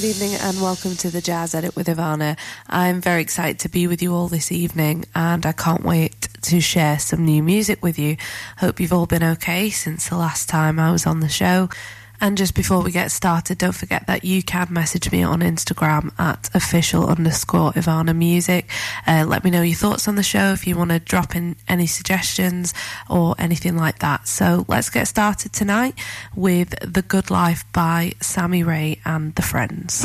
Good evening and welcome to the Jazz Edit with Ivana. I'm very excited to be with you all this evening and I can't wait to share some new music with you. Hope you've all been okay since the last time I was on the show. And just before we get started, don't forget that you can message me on Instagram at official underscore Ivana Music. Uh, let me know your thoughts on the show if you want to drop in any suggestions or anything like that. So let's get started tonight with The Good Life by Sammy Rae and the Friends.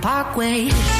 Parkway.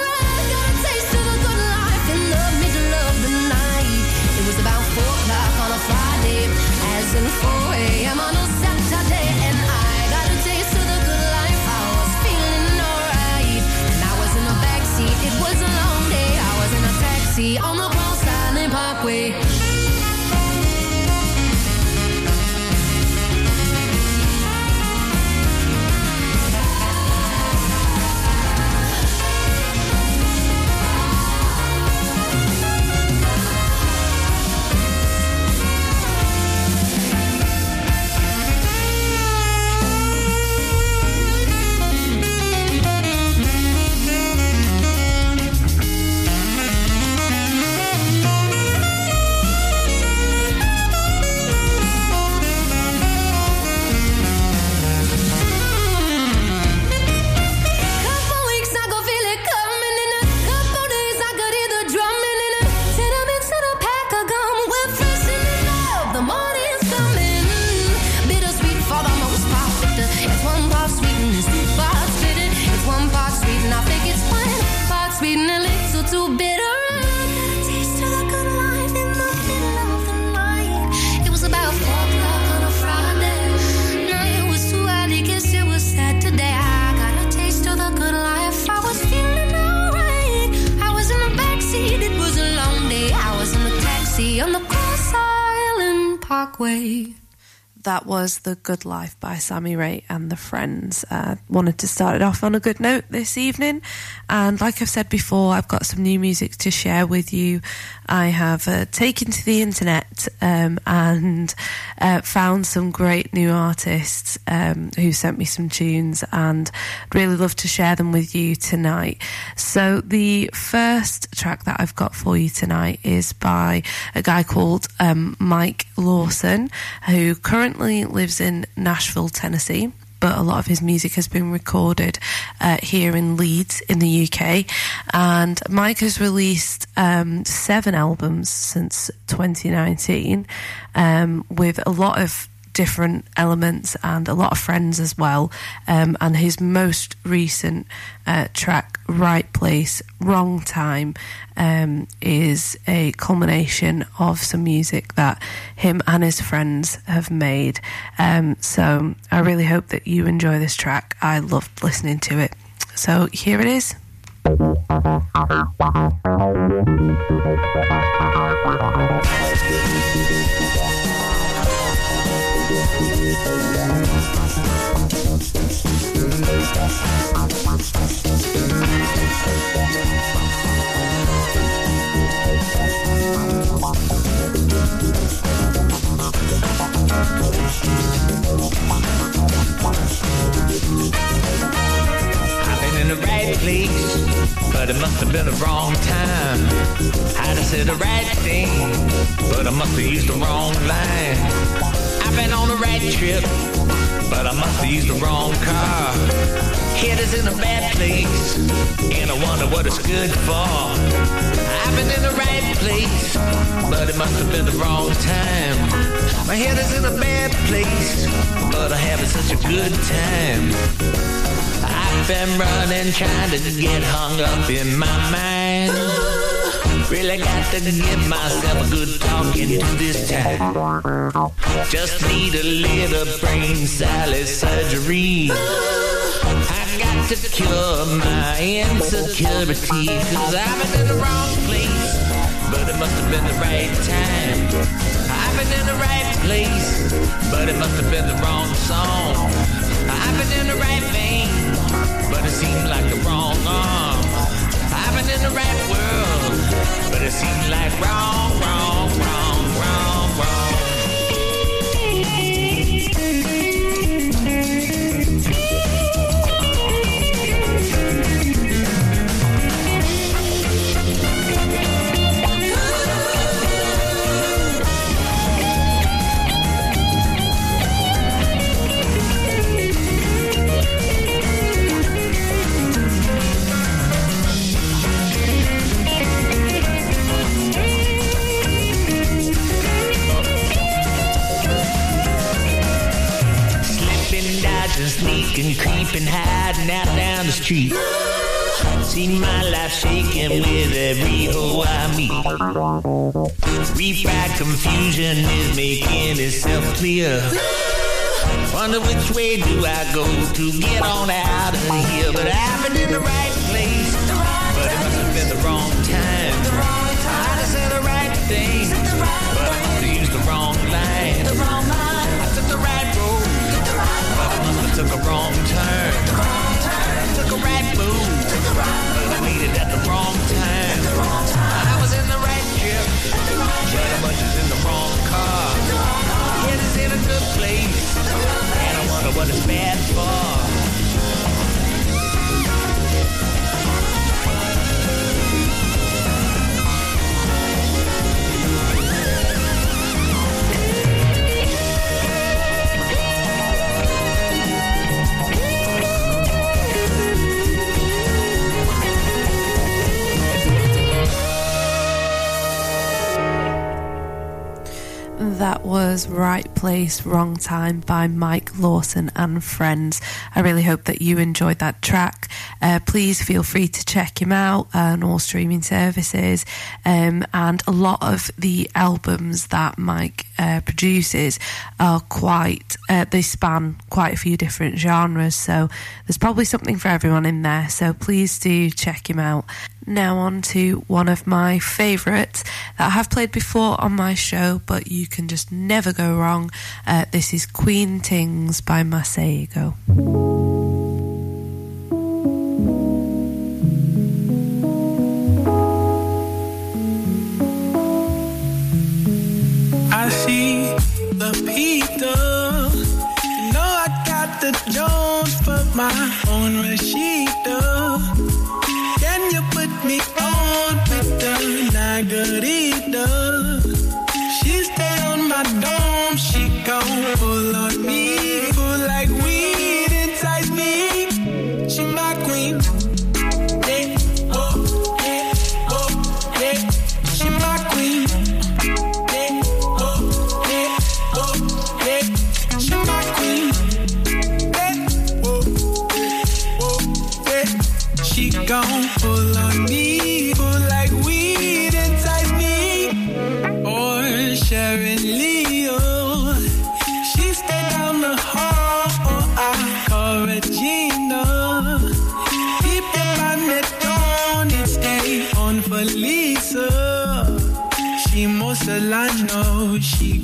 see all my Good Life by Sammy Rae and the Friends. Uh, wanted to start it off on a good note this evening. And like I've said before, I've got some new music to share with you. I have uh, taken to the internet um, and uh, found some great new artists um, who sent me some tunes, and I'd really love to share them with you tonight. So, the first track that I've got for you tonight is by a guy called um, Mike Lawson, who currently lives in Nashville, Tennessee. but a lot of his music has been recorded uh, here in Leeds in the UK. And Mike has released um, seven albums since 2019 um, with a lot of different elements and a lot of friends as well. Um, and his most recent uh, track, Right Place, Wrong Time, um, is a culmination of some music that him and his friends have made. Um, so I really hope that you enjoy this track. I loved listening to it. So here it is. have been in the right place, but it must have been the wrong time. I dunno said the right thing, but I must have used the wrong line. Been on the right trip, but I must have used the wrong car. Head is in a bad place, and I wonder what it's good for. I've been in the right place, but it must have been the wrong time. My head is in a bad place, but I'm having such a good time. I've been running, trying to get hung up in my mind. Really got to give myself a good talking to this time. Just need a little brain salad surgery. I got to cure my insecurity, cause I've been in the wrong place, but it must have been the right time. I've been in the right place, but it must have been the wrong song. I've been in the right vein but it seemed like the wrong arm. In the right world, but it seems like wrong, wrong, wrong, confusion is making itself clear. Wonder which way do I go to get on out of here? But I've been in the right place, but it must have been the wrong time. I just said the right thing, but I must have used the wrong line. I took the right road, but I must have took a wrong turn. Took a right move, but I made it at the wrong time. I was in the right I was in the wrong car. It is in a good place, and I wonder what it's bad for. That was Right Place, Wrong Time by Mike Lawson and friends. I really hope that you enjoyed that track. Uh, please feel free to check him out on all streaming services. Um, and a lot of the albums that Mike uh, produces are quite, uh, they span quite a few different genres. So there's probably something for everyone in there. So please do check him out. Now, on to one of my favourites that I have played before on my show, but you can just never go wrong. Uh, this is Queen Tings by Masego. Peter. You know I got the Jones for my own Rashida me on with the Nagarita.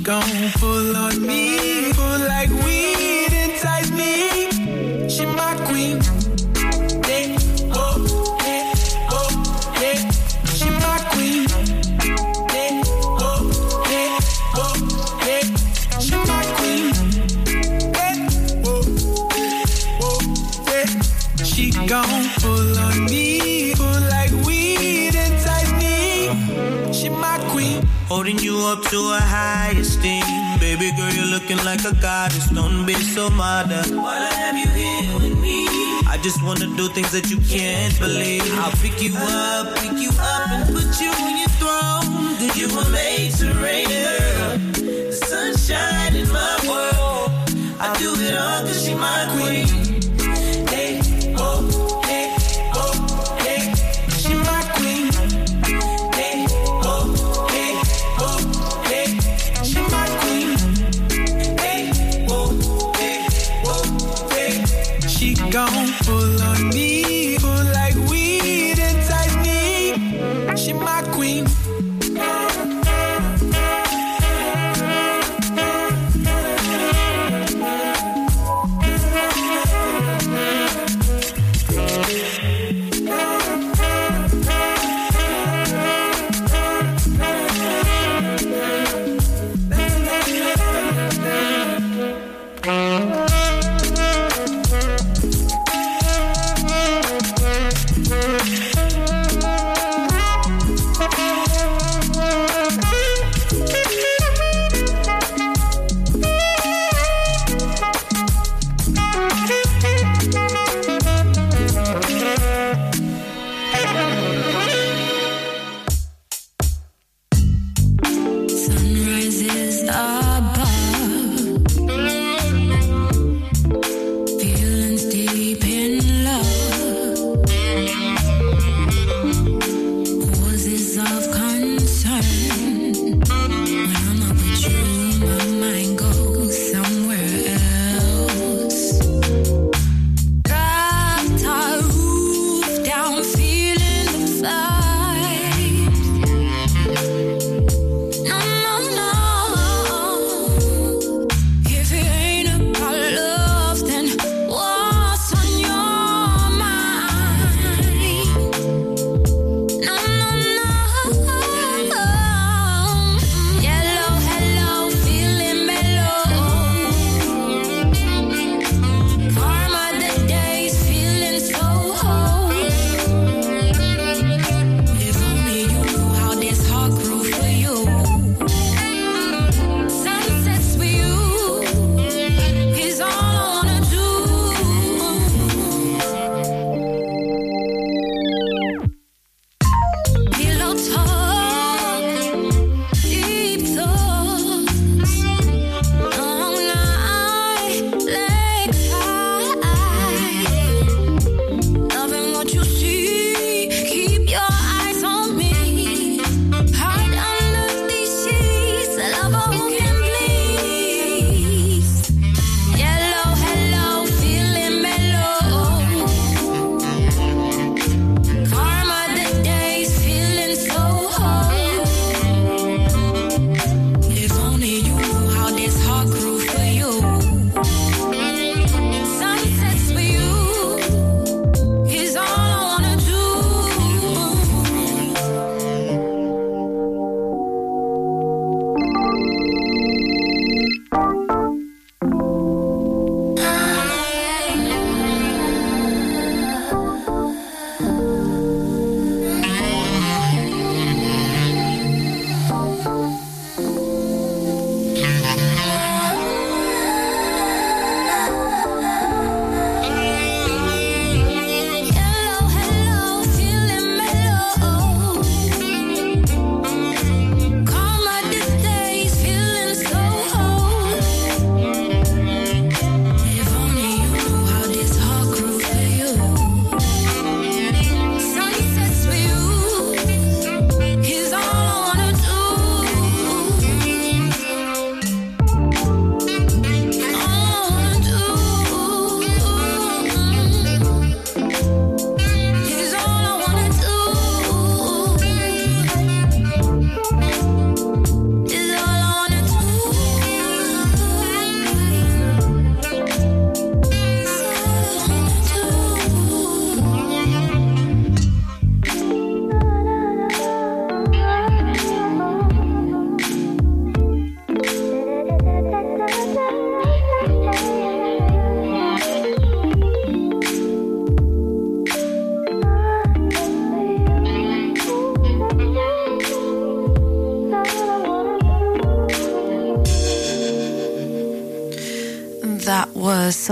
She gon' pull on me, pull like weed inside me. She my queen. Yeah, you up to a high esteem. Baby girl, you're looking like a goddess. Don't be so modern. While I have you here with me, I just wanna do things that you can't believe. I'll pick you up, pick you up, and put you on your throne. Cause you were made to reign, girl. The sunshine in my world. I do it all cause she my queen.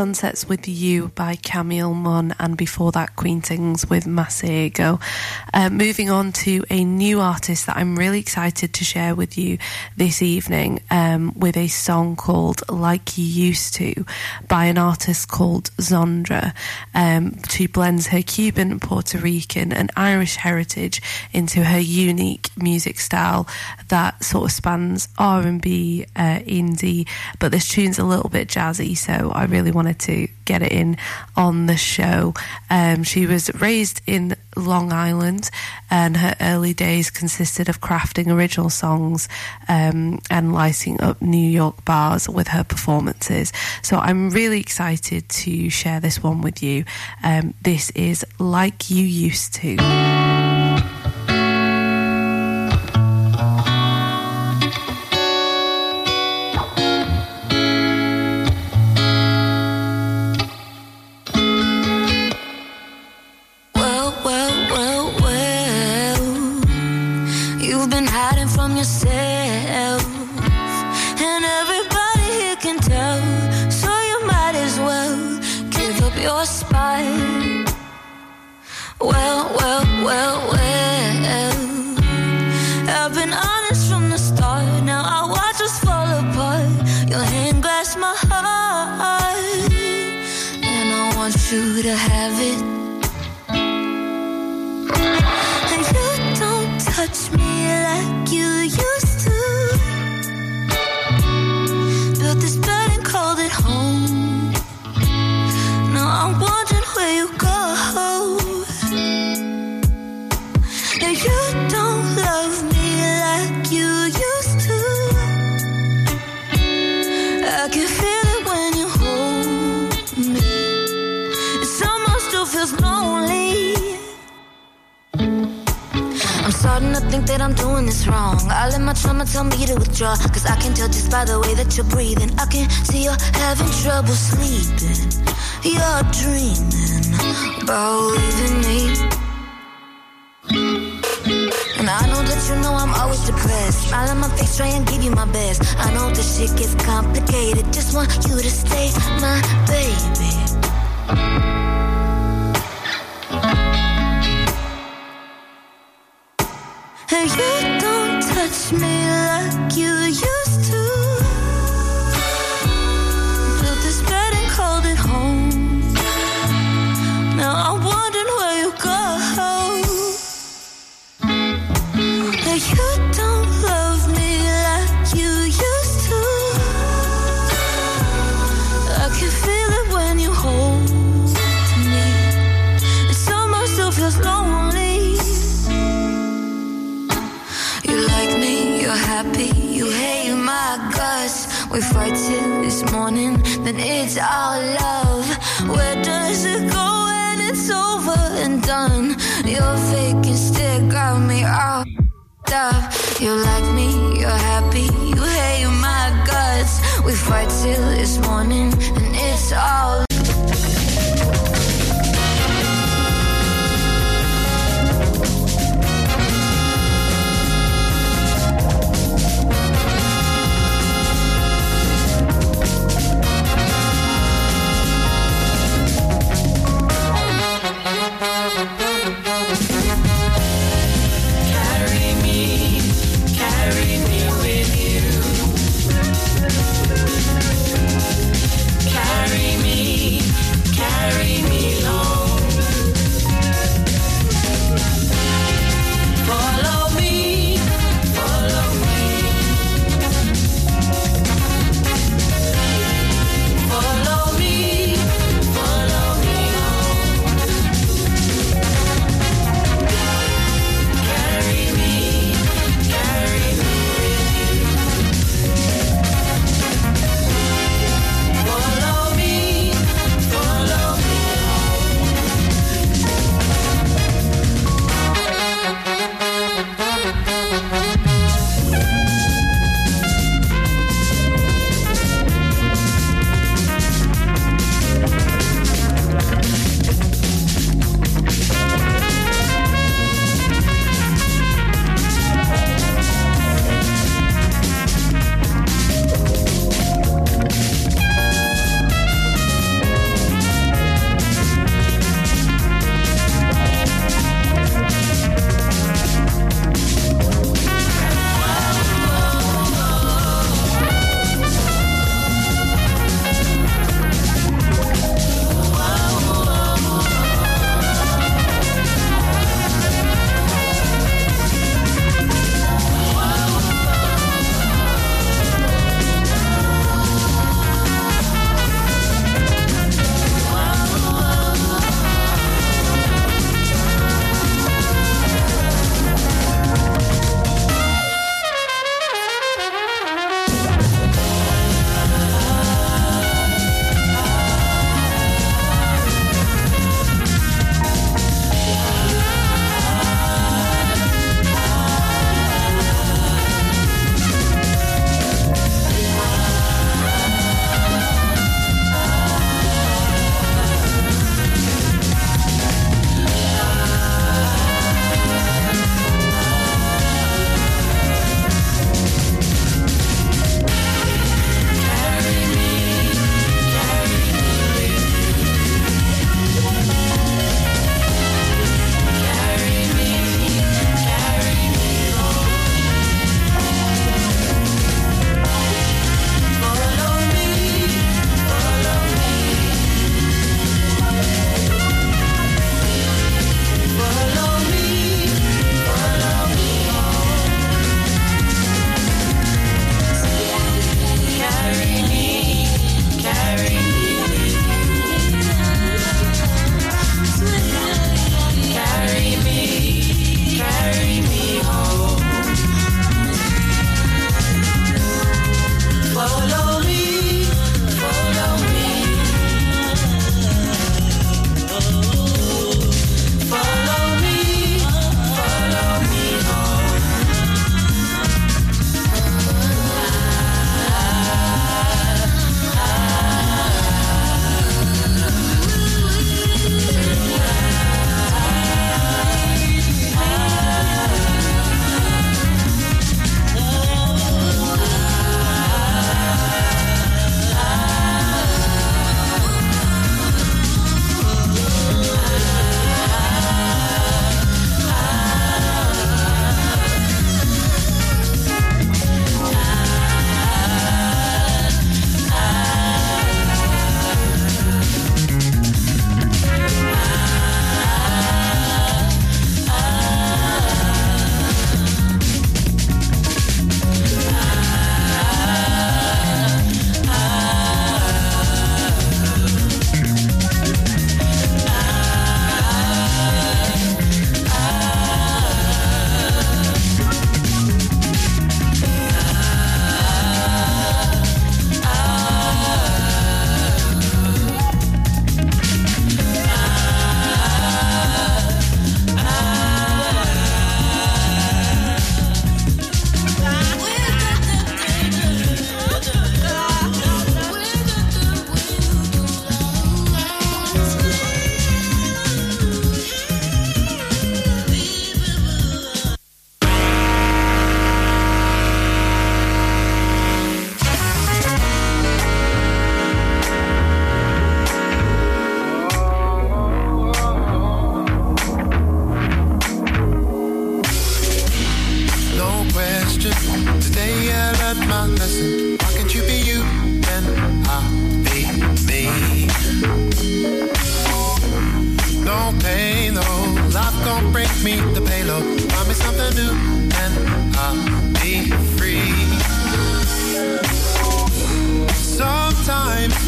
Sunsets with You by Camille Munn, and before that, Queen Tings with Masego. Uh, moving on to a new artist that I'm really excited to share with you this evening um, with a song called Like You Used to by an artist called Zondra. Um, she blends her Cuban, Puerto Rican, and Irish heritage into her unique music style that sort of spans R&B, uh, indie, but this tune's a little bit jazzy, so I really wanted to get it in on the show. Um, she was raised in Long Island, and her early days consisted of crafting original songs um, and lighting up New York bars with her performances. So I'm really excited to share this one with you. Um, this is Like You Used to. Touch me like you used I can feel it when you hold me. It still feels lonely. I'm starting to think that I'm doing this wrong. I let my trauma tell me to withdraw. Cause I can tell just by the way that you're breathing. I can see you're having trouble sleeping. You're dreaming about leaving me. And I know that you know I'm always depressed. Smile on my face, try and give you my best. I know this shit gets complicated. Just want you to stay my baby. Then it's all love. Where does it go when it's over and done? Your fake and still got me all up. You like me, you're happy, you hate my guts. We fight till this morning, and it's all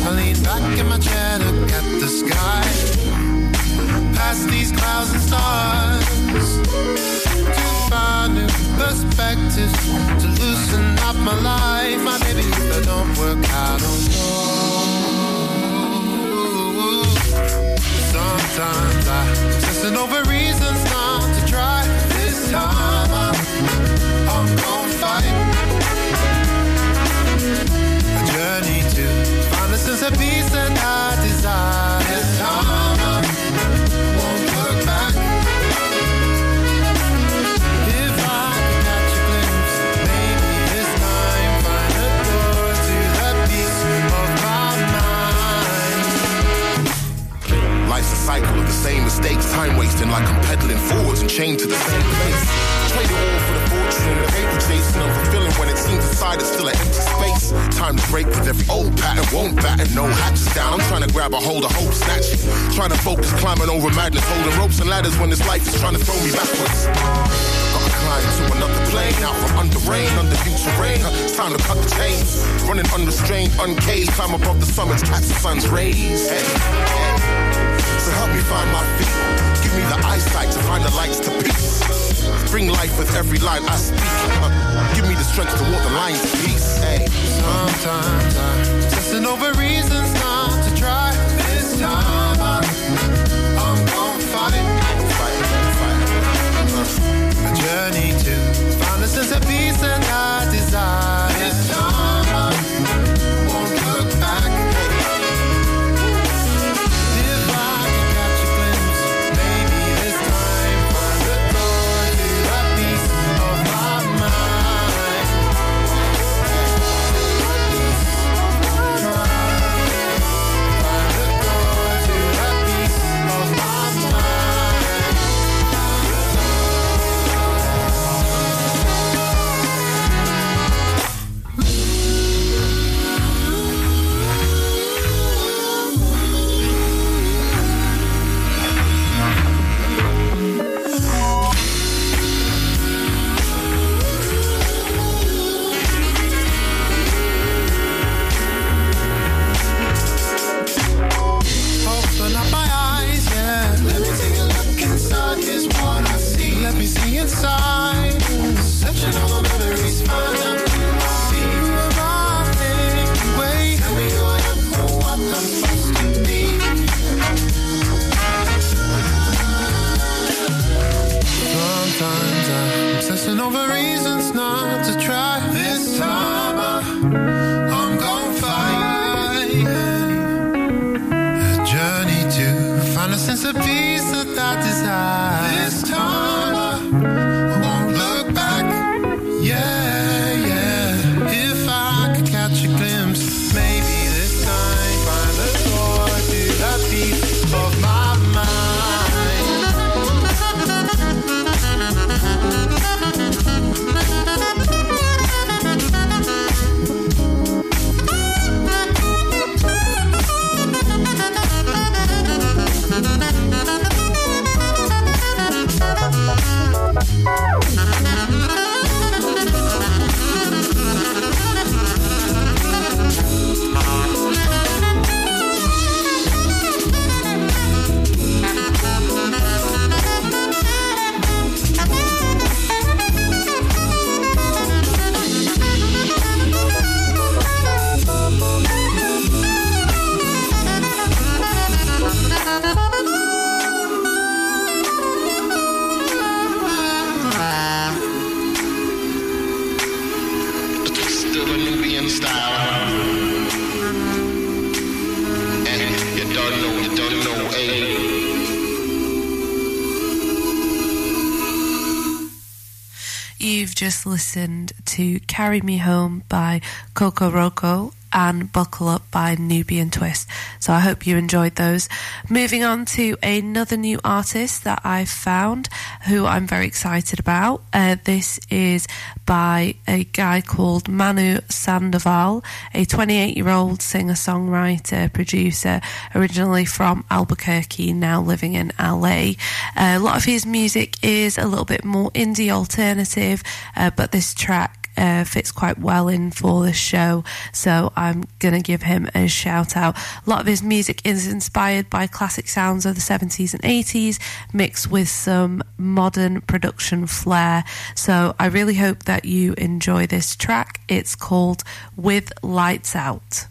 I lean back in my chair, look at the sky, past these clouds and stars, to find new perspectives, to loosen up my life. My baby, if that don't work, I don't know. Sometimes I'm obsessing over reasons not of peace and I desire. This time won't look back. If I can catch a glimpse, maybe time find a door to the peace of my mind. Life's a cycle of the same mistakes, time wasting like I'm pedaling forwards and chained to the same place. Trade it all for the chasing unfulfilling when it seems inside is still an empty space. Time to break with every old pattern, won't batten, no hatches down. I'm trying to grab a hold of hope, snatch it. Trying to focus, climbing over madness, holding ropes and ladders when this life is trying to throw me backwards. Gotta climb to another plane, out from under rain, under new terrain. It's time to cut the chains. Running unrestrained, uncaged, climb above the summits, catch the sun's rays. Hey, hey. So help me find my feet. Give me the eyesight to find the lights to peace. Bring life with every line I speak. Give me the strength to walk the lines of peace. Hey. Sometimes I'm obsessing over reasons not to try. This time I'm, I'm gonna fight. Fight, fight. A journey to find a sense of peace and I desire. Listened to Carry Me Home by Coco and Buckle Up by Nubiyan Twist. So I hope you enjoyed those. Moving on to another new artist that I've found who I'm very excited about. Uh, this is by a guy called Manu Sandoval, a 28 year old singer songwriter, producer, originally from Albuquerque, now living in LA. Uh, a lot of his music is a little bit more indie alternative, uh, but this track uh, fits quite well in for this show, so I'm going to give him a shout out. A lot of his music is inspired by classic sounds of the 70s and 80s, mixed with some modern production flair. So I really hope that you enjoy this track. It's called With Lights Out.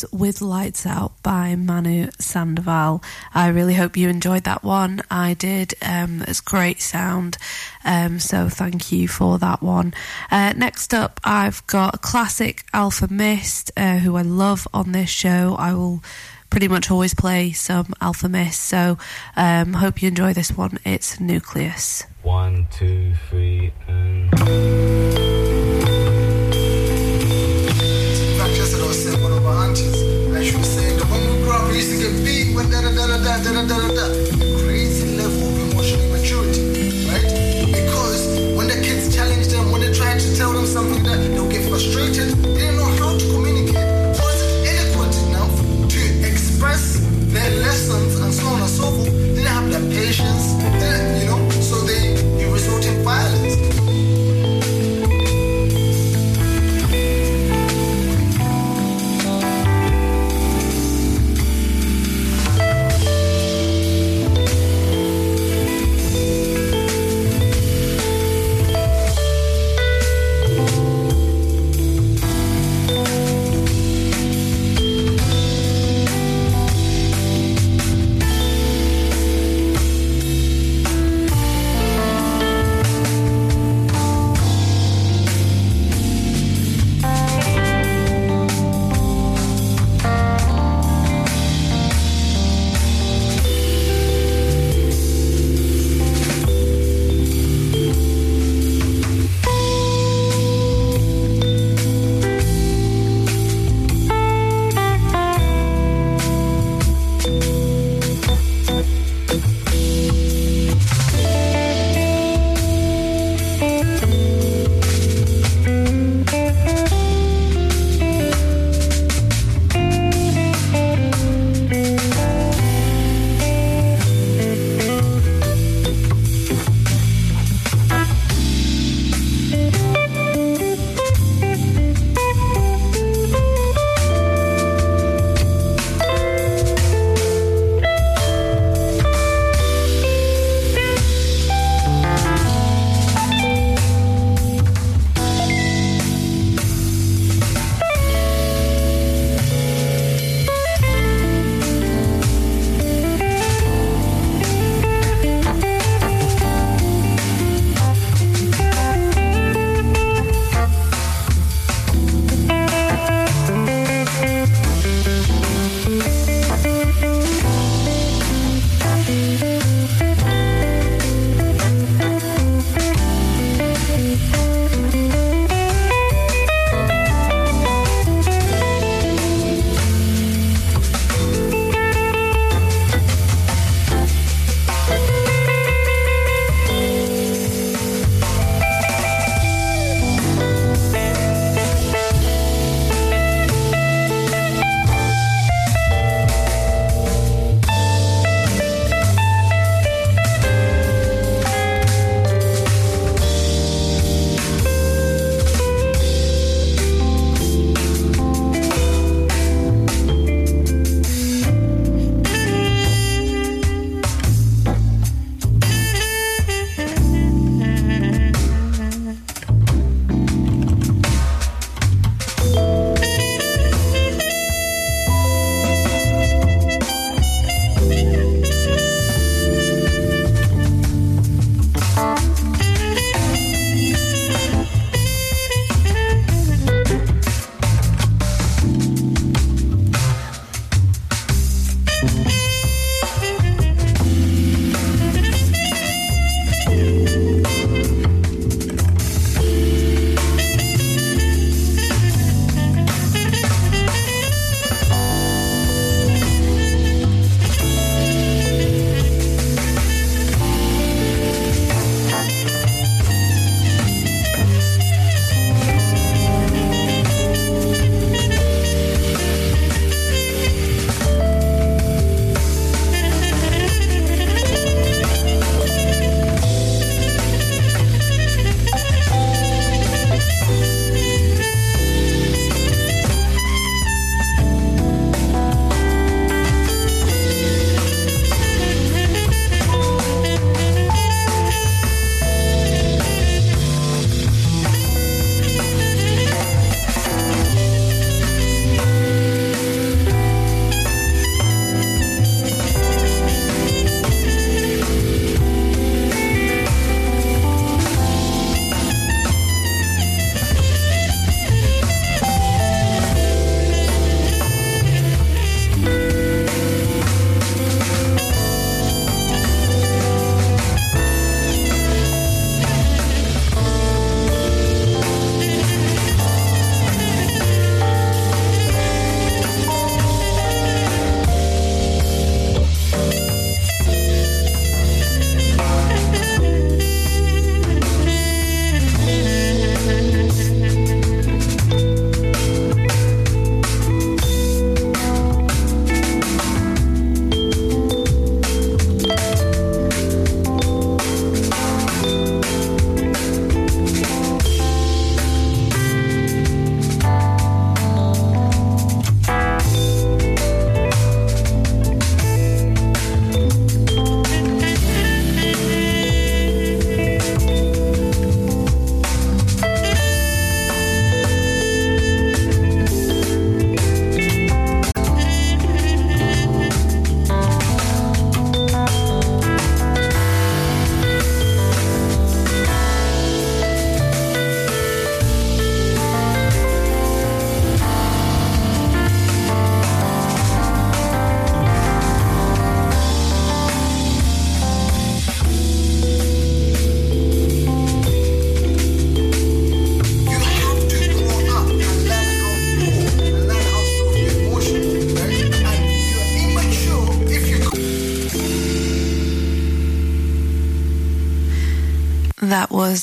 Was With Lights Out by Manu Sandoval. I really hope you enjoyed that one. I did. Um, it's great sound. Um, so thank you for that one. Uh, next up, I've got a classic Alfa Mist, uh, who I love on this show. I will pretty much always play some Alfa Mist. So um, hope you enjoy this one. It's Nucleus. One, two, three, and. That when we grew up, we used to get beat when da da da da da da da da da.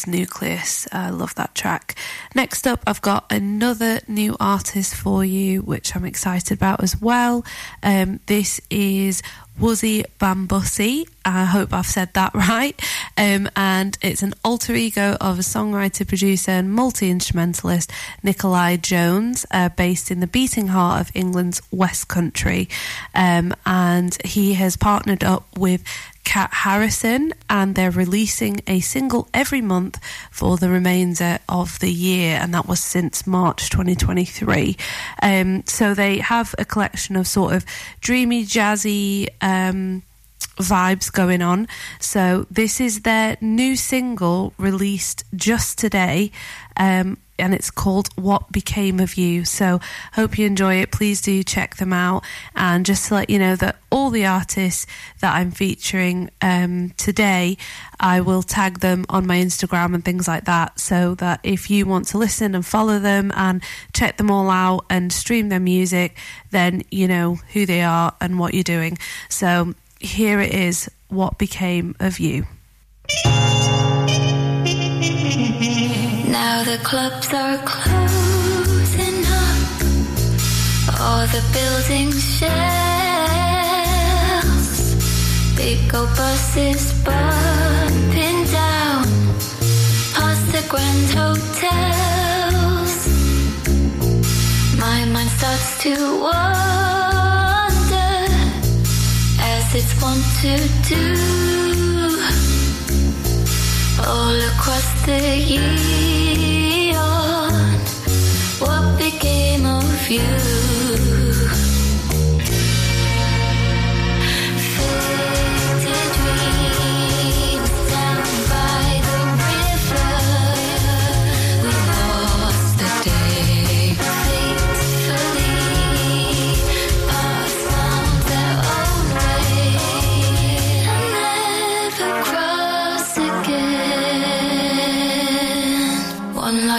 Nucleus. I love that track. Next up, I've got another new artist for you, which I'm excited about as well. Um, this is Wuzzy Bambussy. I hope I've said that right. Um, and it's an alter ego of a songwriter, producer, and multi instrumentalist, Nikolai Jones, uh, based in the beating heart of England's West Country. Um, and he has partnered up with Kat Harrison, and they're releasing a single every month for the remainder of the year, and that was since March 2023. Um, so they have a collection of sort of dreamy, jazzy. Um, vibes going on. So this is their new single released just today. Um, and it's called What Became of You. So, hope you enjoy it. Please do check them out. And just to let you know that all the artists that I'm featuring um, today, I will tag them on my Instagram and things like that. So that if you want to listen and follow them and check them all out and stream their music, then you know who they are and what you're doing. So, here it is What Became of You. Now the clubs are closing up, all the buildings shells, big old buses bumping down. Past the grand hotels. My mind starts to wander. As it's wont to do all across the. What became of you?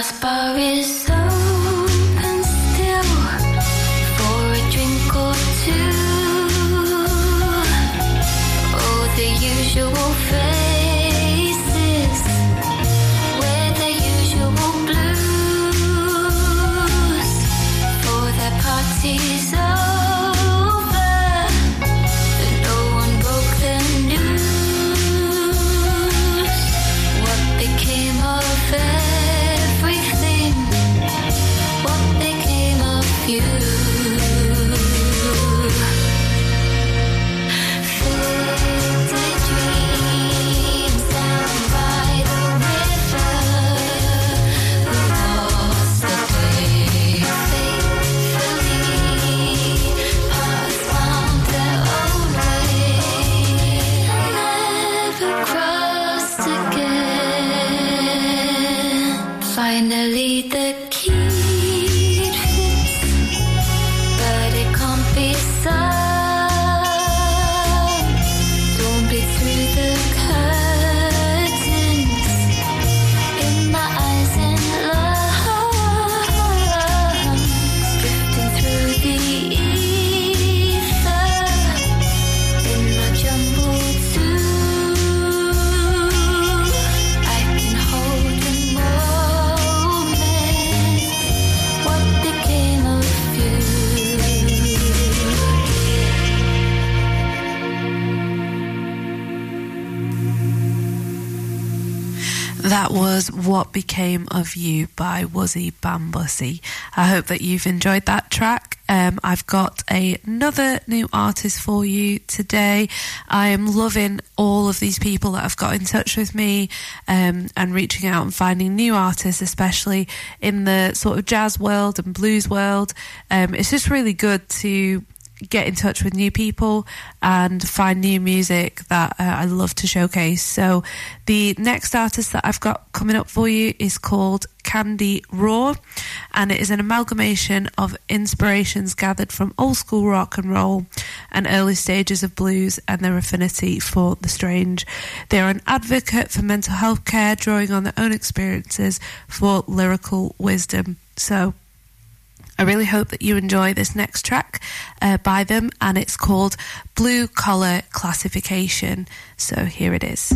Again. What Became of You by Wuzzy Bambussy. I hope that you've enjoyed that track. Um, I've got a, another new artist for you today. I am loving all of these people that have got in touch with me um, and reaching out and finding new artists, especially in the sort of jazz world and blues world. Um, it's just really good to get in touch with new people and find new music that uh, I love to showcase. So, the next artist that I've got coming up for you is called Candy Raw, and it is an amalgamation of inspirations gathered from old school rock and roll and early stages of blues and their affinity for the strange. They are an advocate for mental health care, drawing on their own experiences for lyrical wisdom. So, I really hope that you enjoy this next track uh, by them, and it's called Blue Collar Classification. So here it is.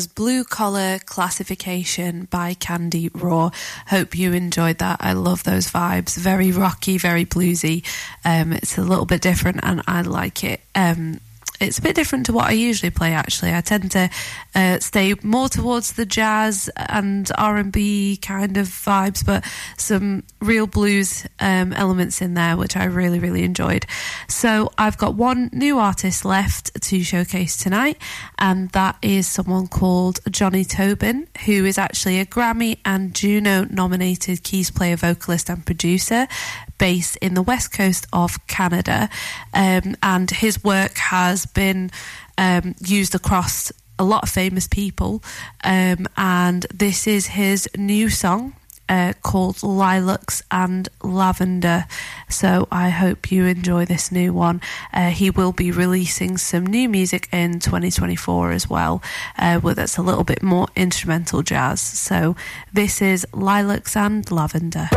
Was Blue Collar Classification by Candy Raw. Hope you enjoyed that. I love those vibes. Very rocky, very bluesy. Um, it's a little bit different and I like it. Um, it's a bit different to what I usually play. Actually, I tend to uh, stay more towards the jazz and R and B kind of vibes, but some real blues um, elements in there, which I really, really enjoyed. So I've got one new artist left to showcase tonight, and that is someone called Johnny Tobin, who is actually a Grammy and Juno nominated keys player, vocalist, and producer based in the west coast of Canada. Um, and his work has been um, used across a lot of famous people. Um, and this is his new song. Uh, called Lilacs and Lavender. So I hope you enjoy this new one. Uh, he will be releasing some new music in 2024 as well, uh, where that's a little bit more instrumental jazz. So this is Lilacs and Lavender.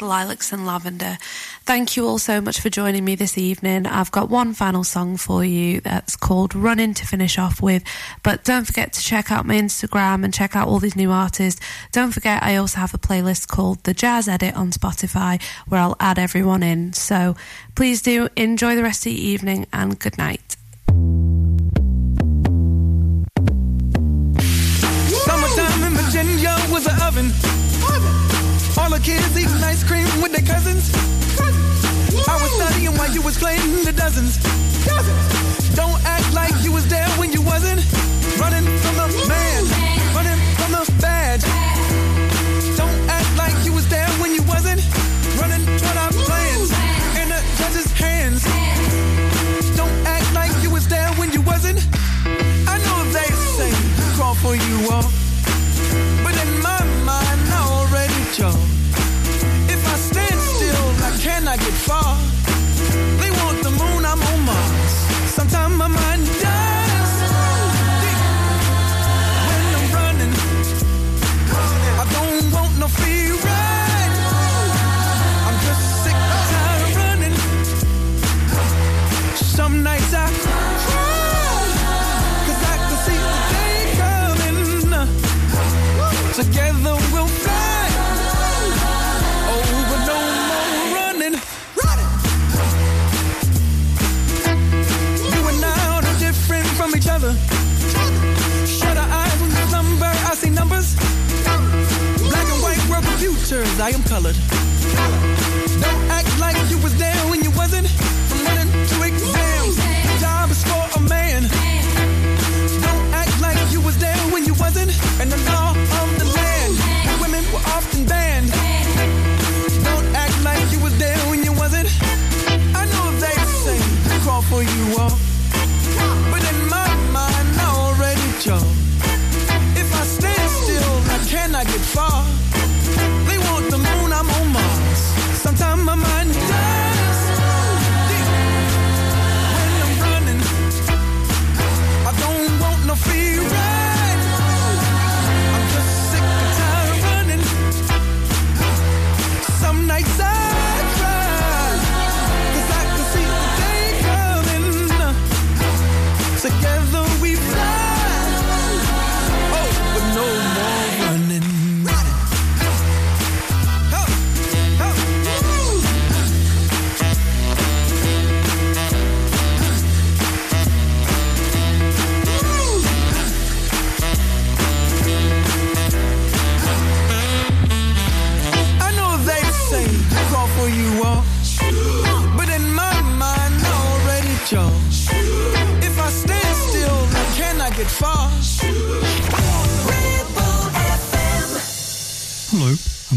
Lilacs and Lavender. Thank you all so much for joining me this evening. I've got one final song for you that's called Running to finish off with. But don't forget to check out my Instagram and check out all these new artists. Don't forget, I also have a playlist called The Jazz Edit on Spotify where I'll add everyone in. So please do enjoy the rest of the evening and good night. An oven. All the kids eating ice cream with their cousins. I was studying while you was playing the dozens. Don't act like you was there when you wasn't. Running from the man, running from the badge. Don't act like you was there when you wasn't. Running toward our plans in the judge's hands. Don't act like you was there when you wasn't. I know they say crawl for you all. I am colored.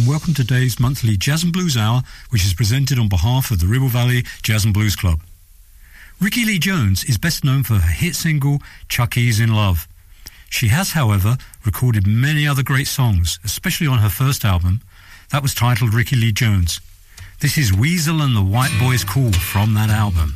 And welcome to today's monthly Jazz and Blues Hour, which is presented on behalf of the Ribble Valley Jazz and Blues Club. Rickie Lee Jones is best known for her hit single Chuck E.'s in Love. She has, however, recorded many other great songs, especially on her first album, that was titled Rickie Lee Jones. This is Weasel and the White Boys Cool from that album.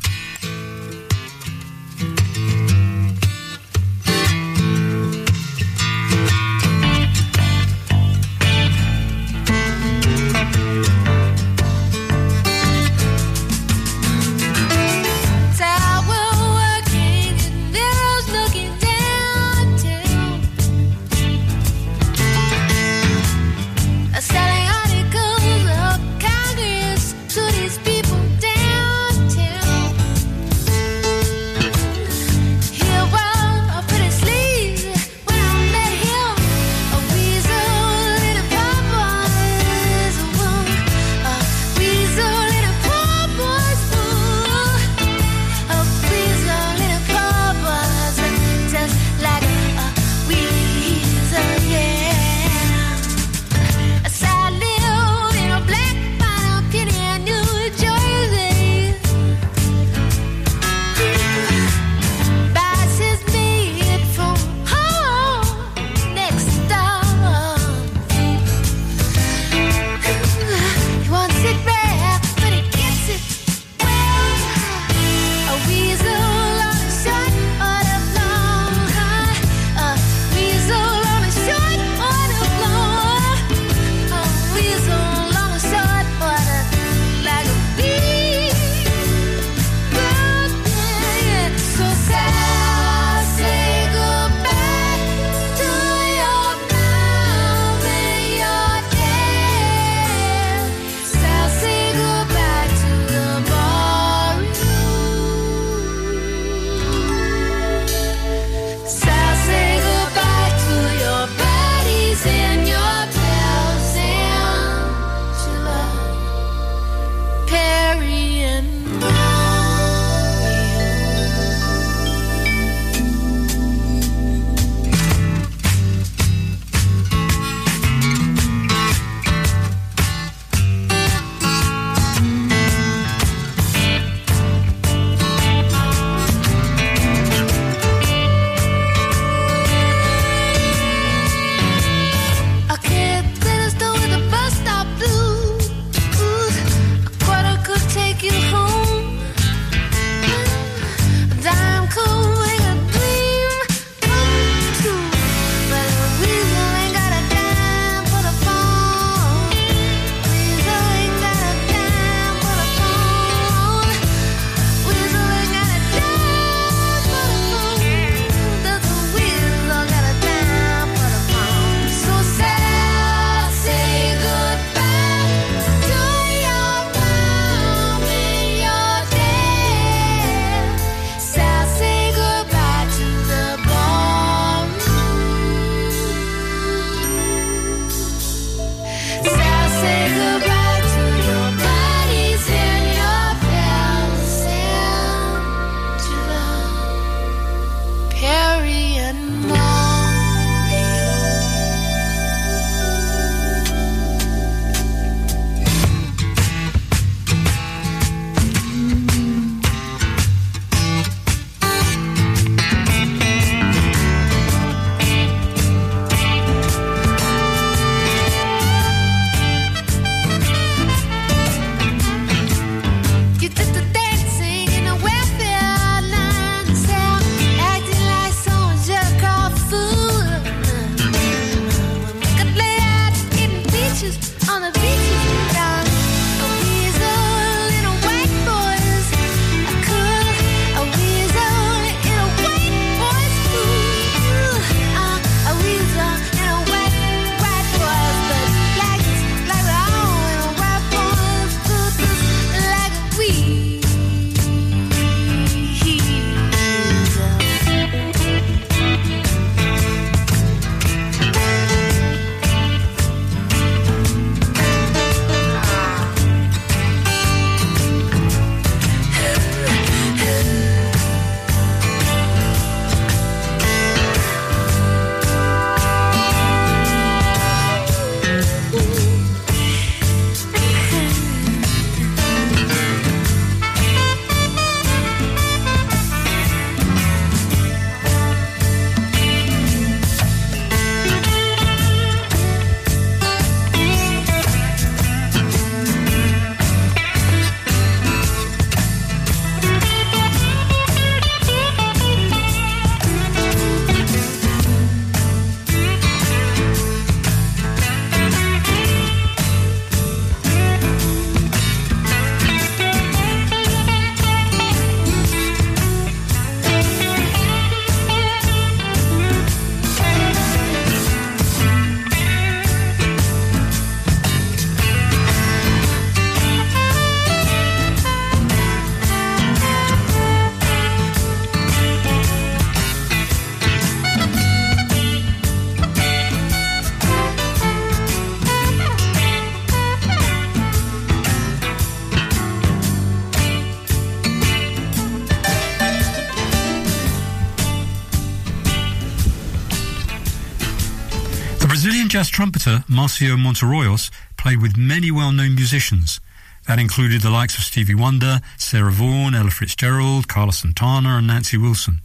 Jazz trumpeter Marcio Montarroyos played with many well-known musicians. That included the likes of Stevie Wonder, Sarah Vaughan, Ella Fitzgerald, Carlos Santana and Nancy Wilson.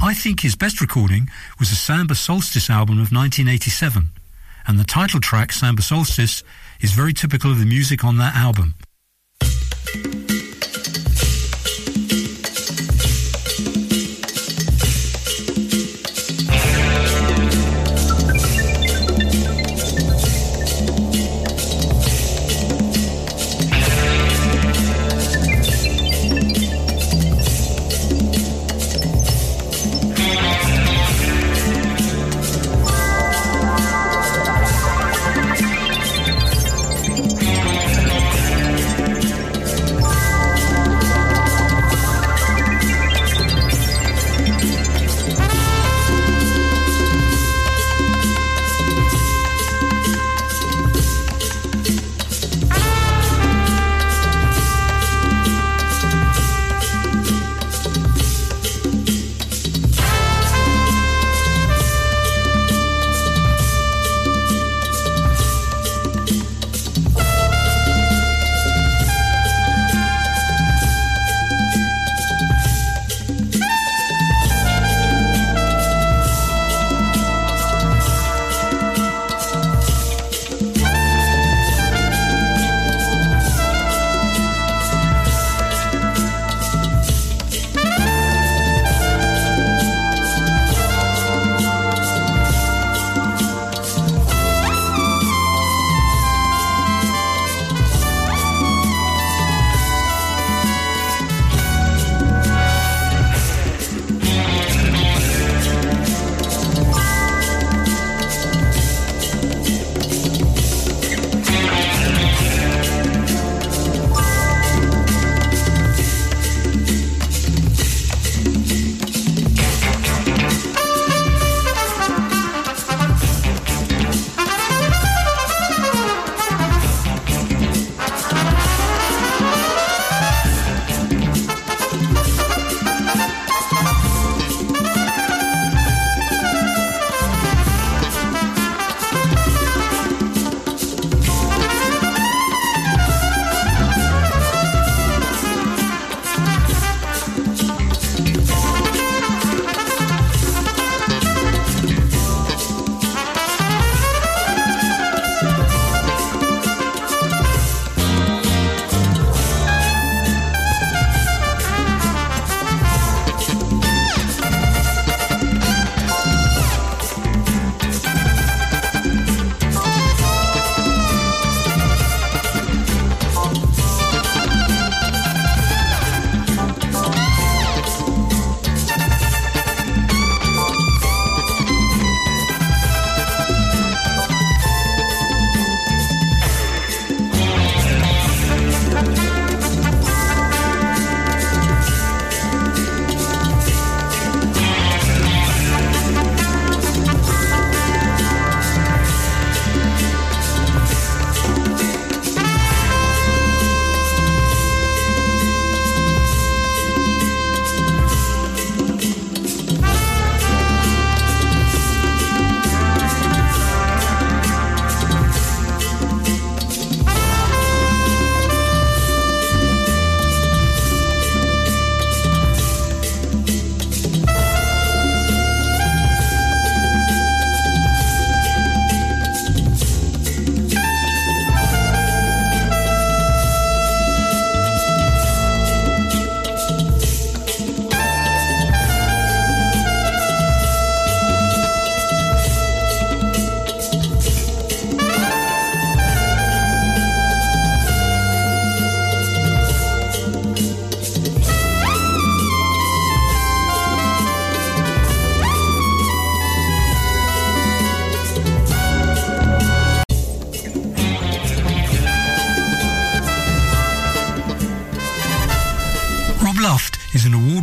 I think his best recording was the Samba Solstice album of 1987, and the title track, Samba Solstice, is very typical of the music on that album.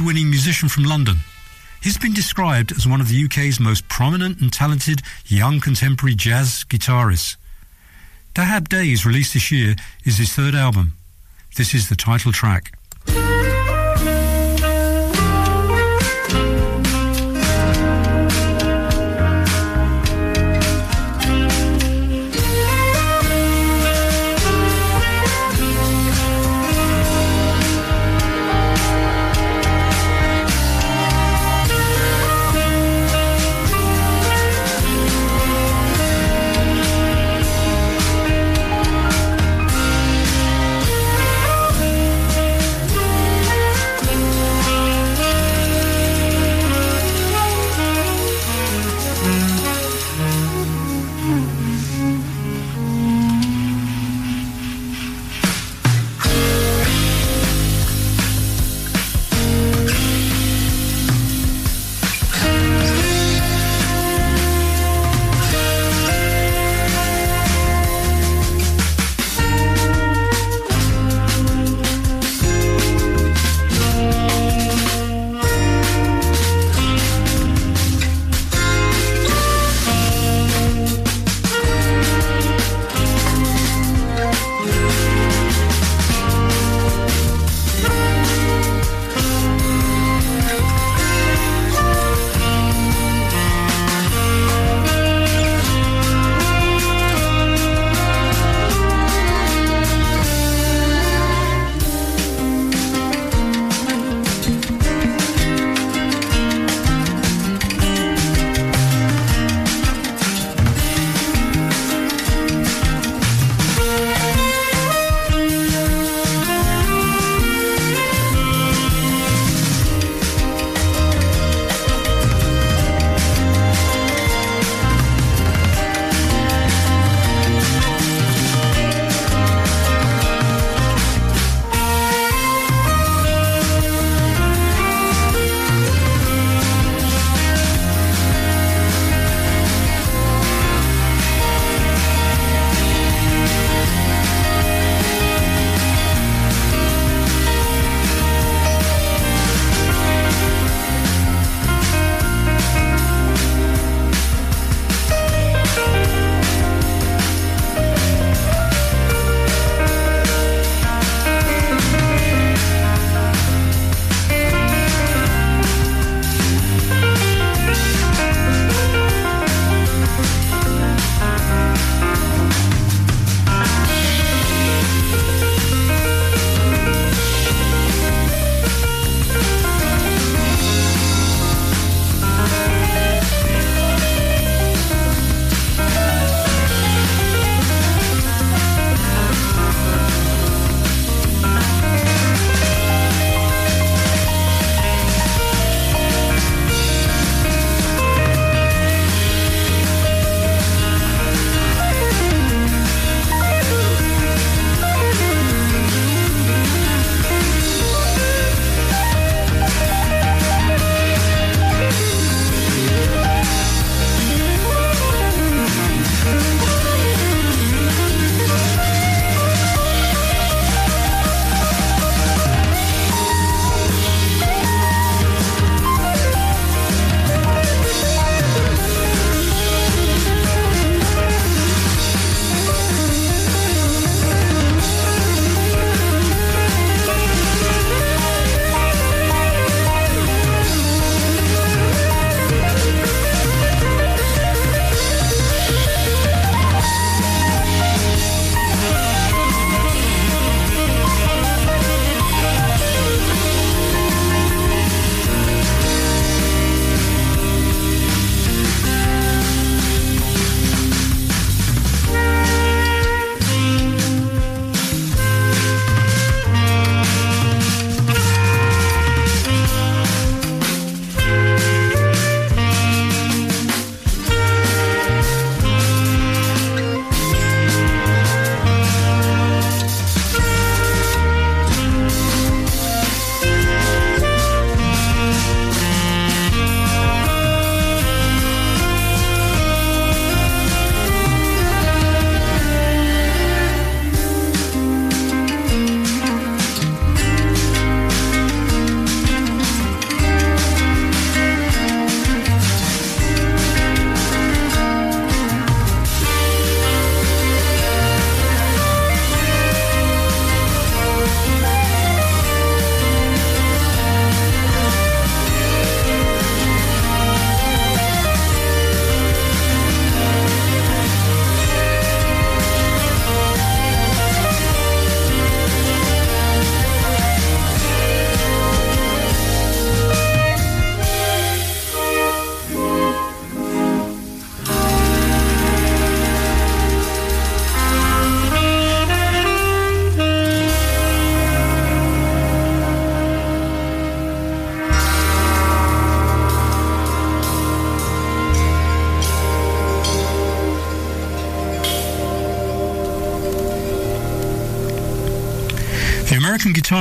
Musician from London. He's been described as one of the UK's most prominent and talented young contemporary jazz guitarists. Dahab Days, released this year, is his third album. This is the title track.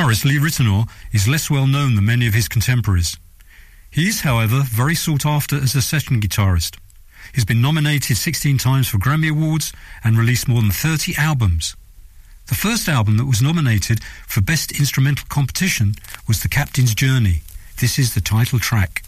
Guitarist Lee Ritenour is less well known than many of his contemporaries. He is, however, very sought after as a session guitarist. He's been nominated 16 times for Grammy Awards and released more than 30 albums. The first album that was nominated for Best Instrumental Composition was The Captain's Journey. This is the title track.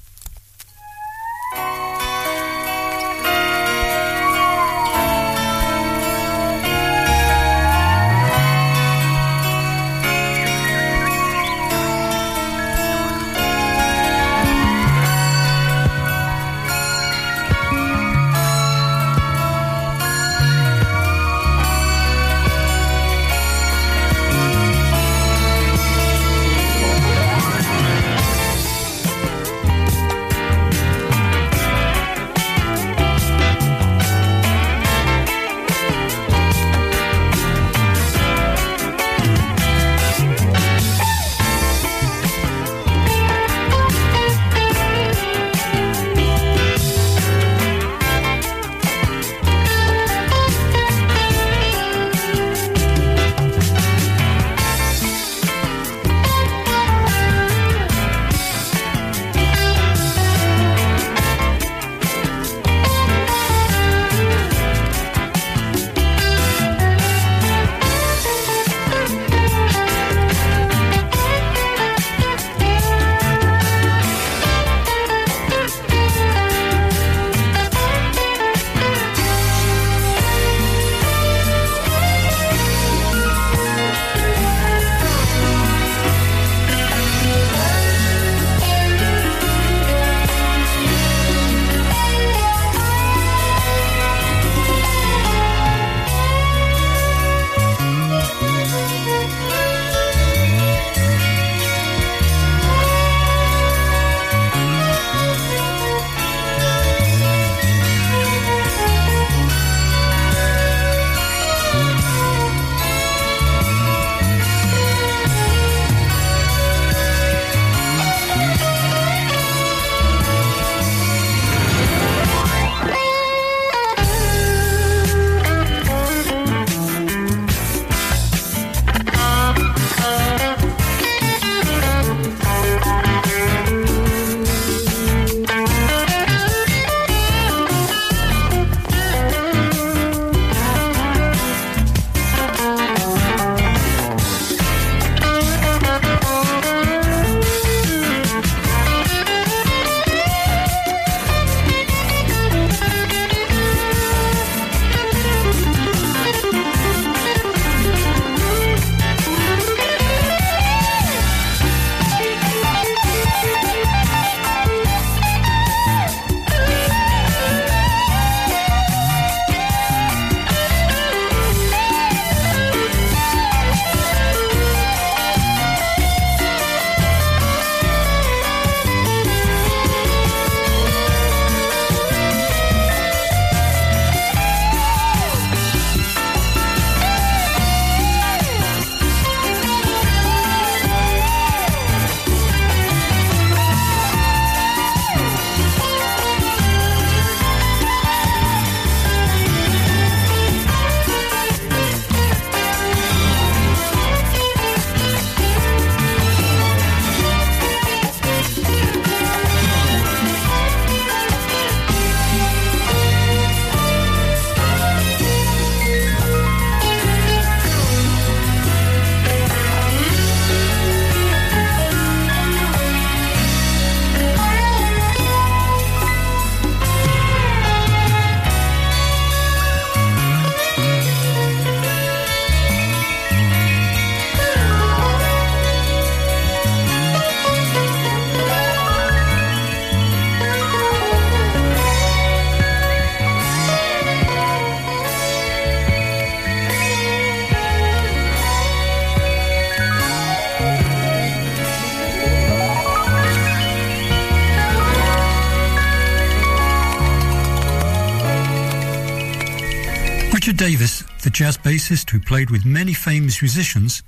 Bassist who played with many famous musicians,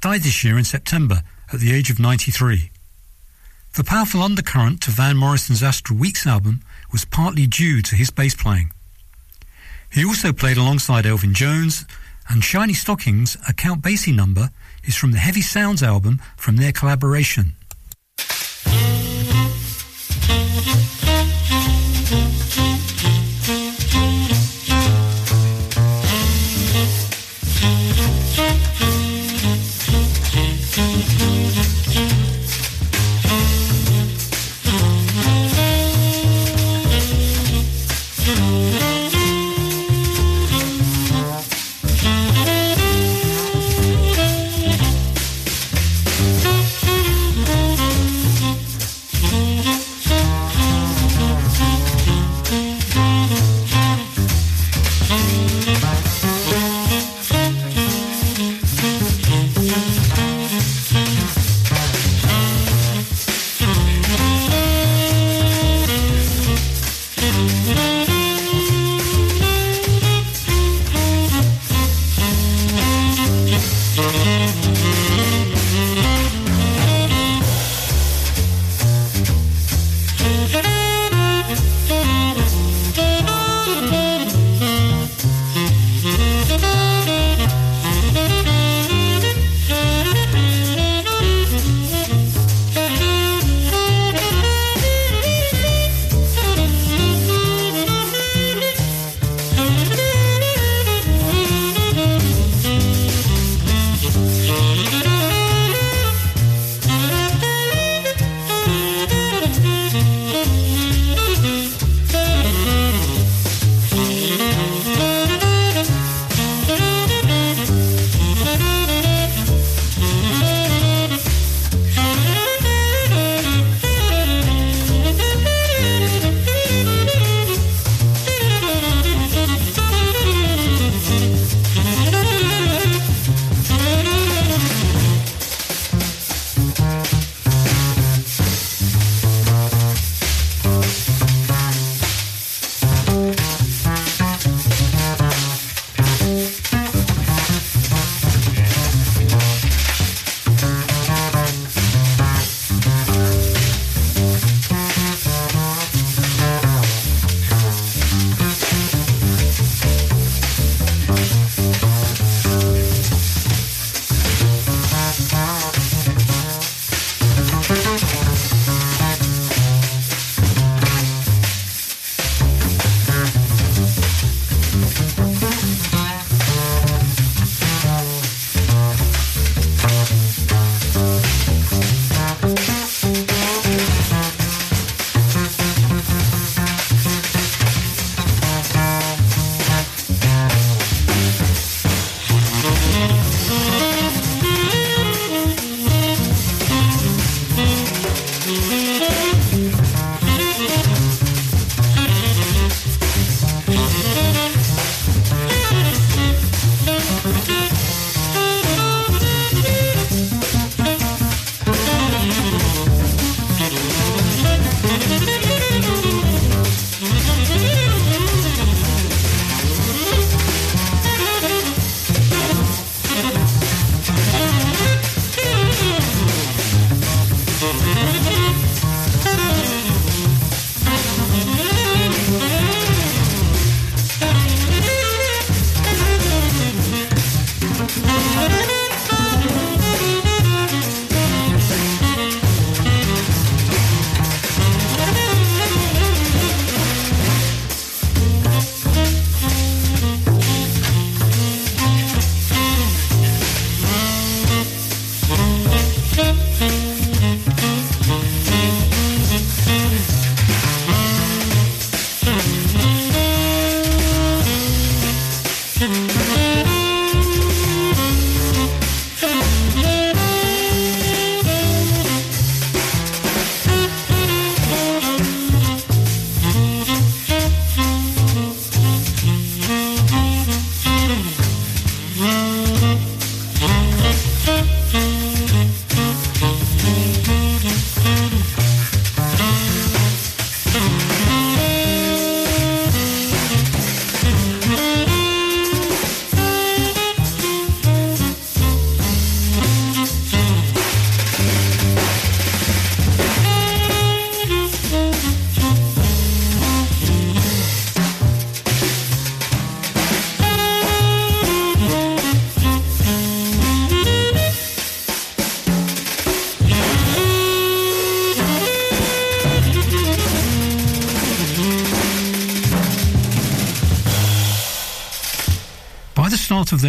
died this year in September at the age of 93. The powerful undercurrent to Van Morrison's Astral Weeks album was partly due to his bass playing. He also played alongside Elvin Jones, and Shiny Stockings, a Count Basie number, is from the Heavy Sounds album from their collaboration.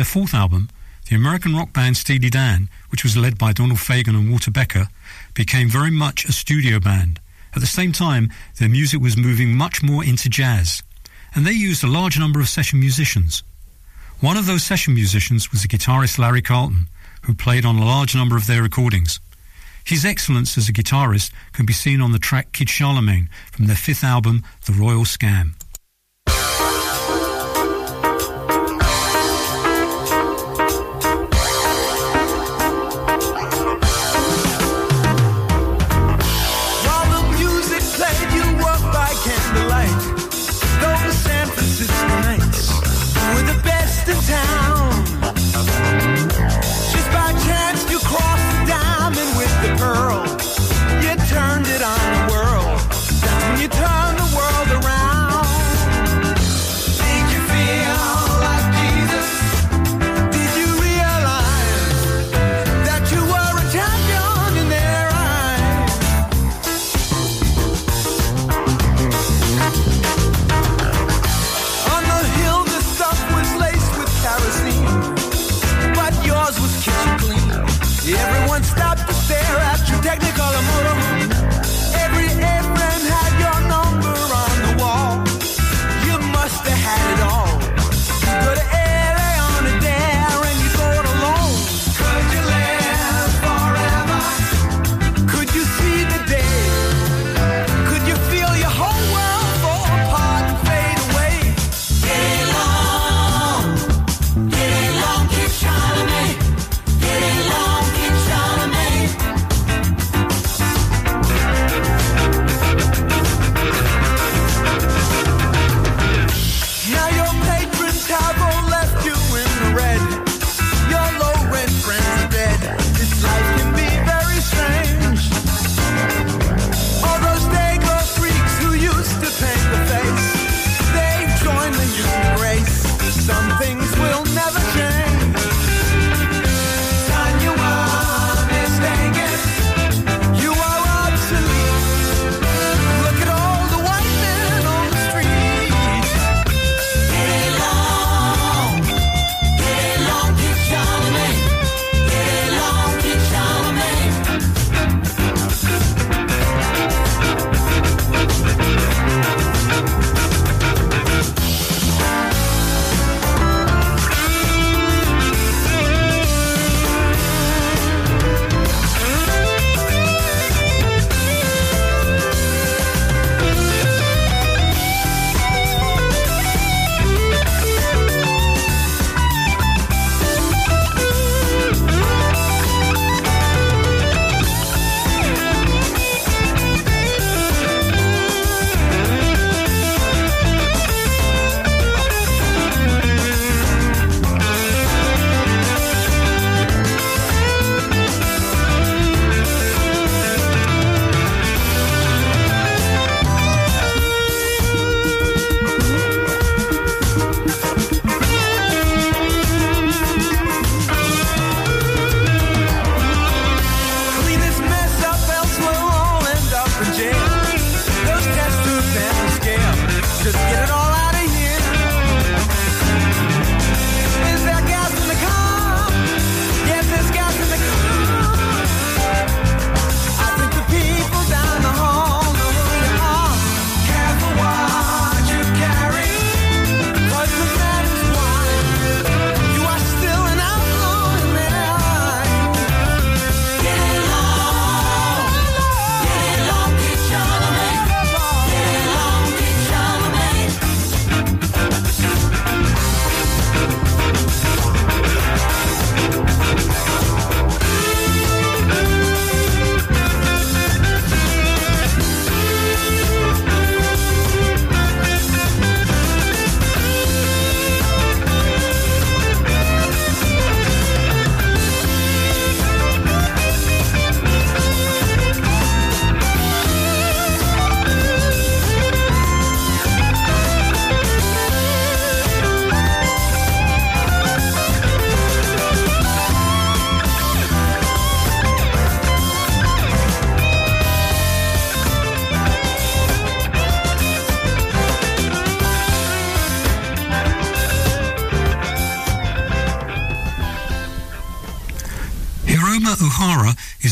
Their fourth album, the American rock band Steely Dan, which was led by Donald Fagen and Walter Becker, became very much a studio band. At the same time, their music was moving much more into jazz, and they used a large number of session musicians. One of those session musicians was the guitarist Larry Carlton, who played on a large number of their recordings. His excellence as a guitarist can be seen on the track Kid Charlemagne from their fifth album, The Royal Scam.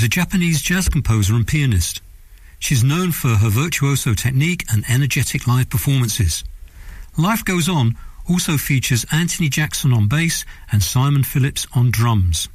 Is a Japanese jazz composer and pianist. She's known for her virtuoso technique and energetic live performances. Life Goes On also features Anthony Jackson on bass and Simon Phillips on drums.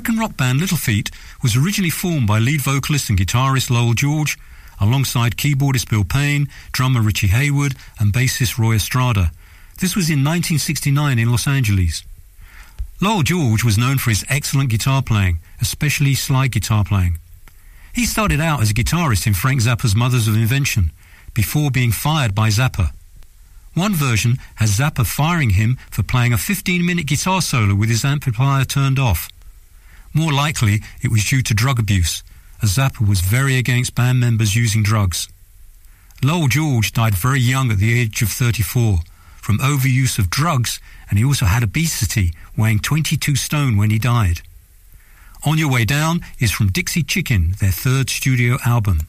American rock band Little Feat was originally formed by lead vocalist and guitarist Lowell George, alongside keyboardist Bill Payne, drummer Richie Hayward, and bassist Roy Estrada. This was in 1969 in Los Angeles. Lowell George was known for his excellent guitar playing, especially slide guitar playing. He started out as a guitarist in Frank Zappa's Mothers of Invention, before being fired by Zappa. One version has Zappa firing him for playing a 15 minute guitar solo with his amplifier turned off. More likely, it was due to drug abuse, as Zappa was very against band members using drugs. Lowell George died very young at the age of 34 from overuse of drugs, and he also had obesity, weighing 22 stone when he died. On Your Way Down is from Dixie Chicken, their third studio album.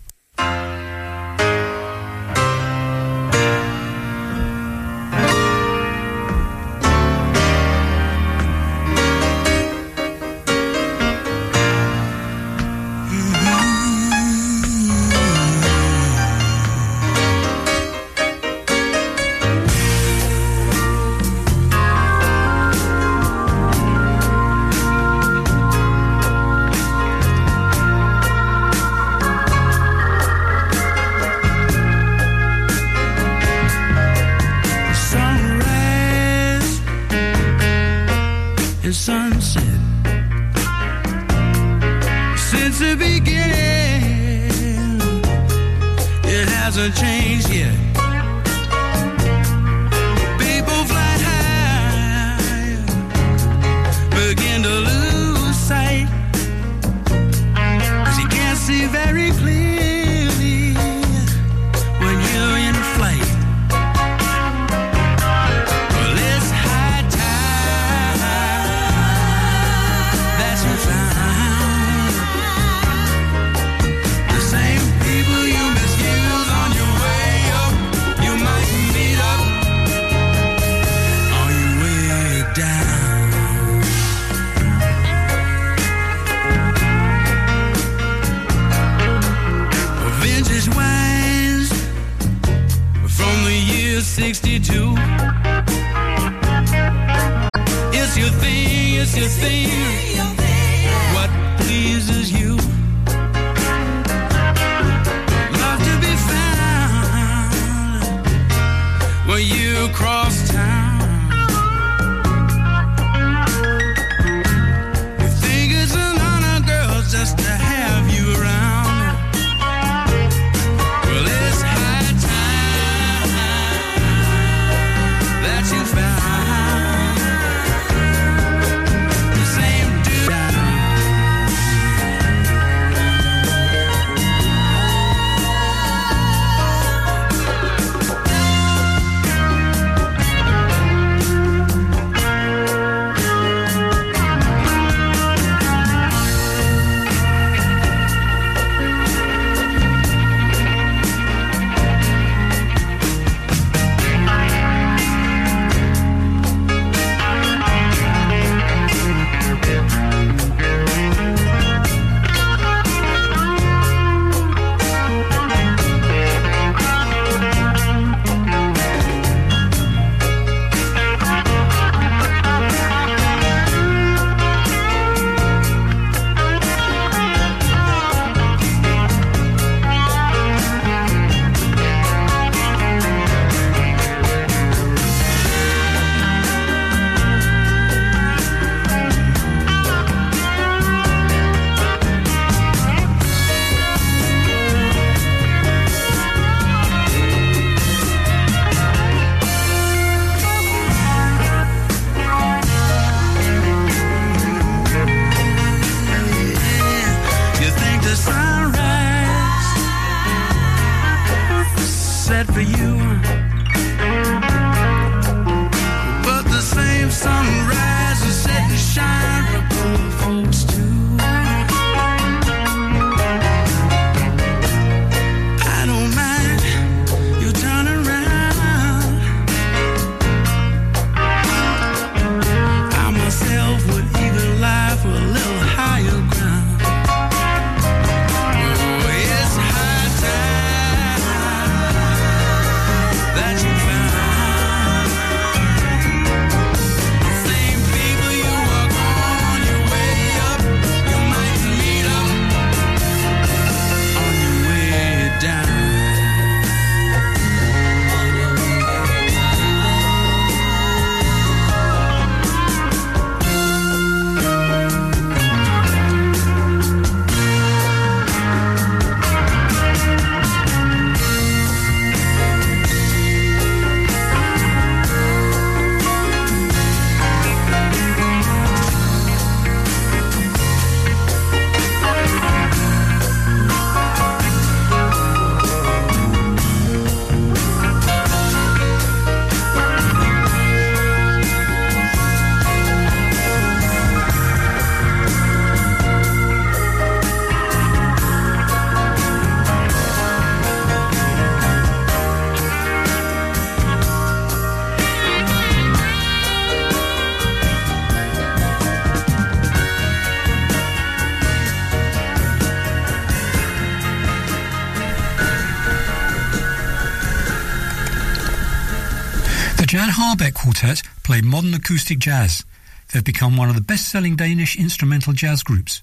Quartet play modern acoustic jazz. They've become one of the best-selling Danish instrumental jazz groups.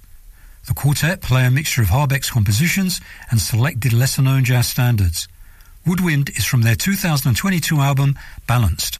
The quartet play a mixture of Harbeck's compositions and selected lesser-known jazz standards. Woodwind is from their 2022 album Balanced.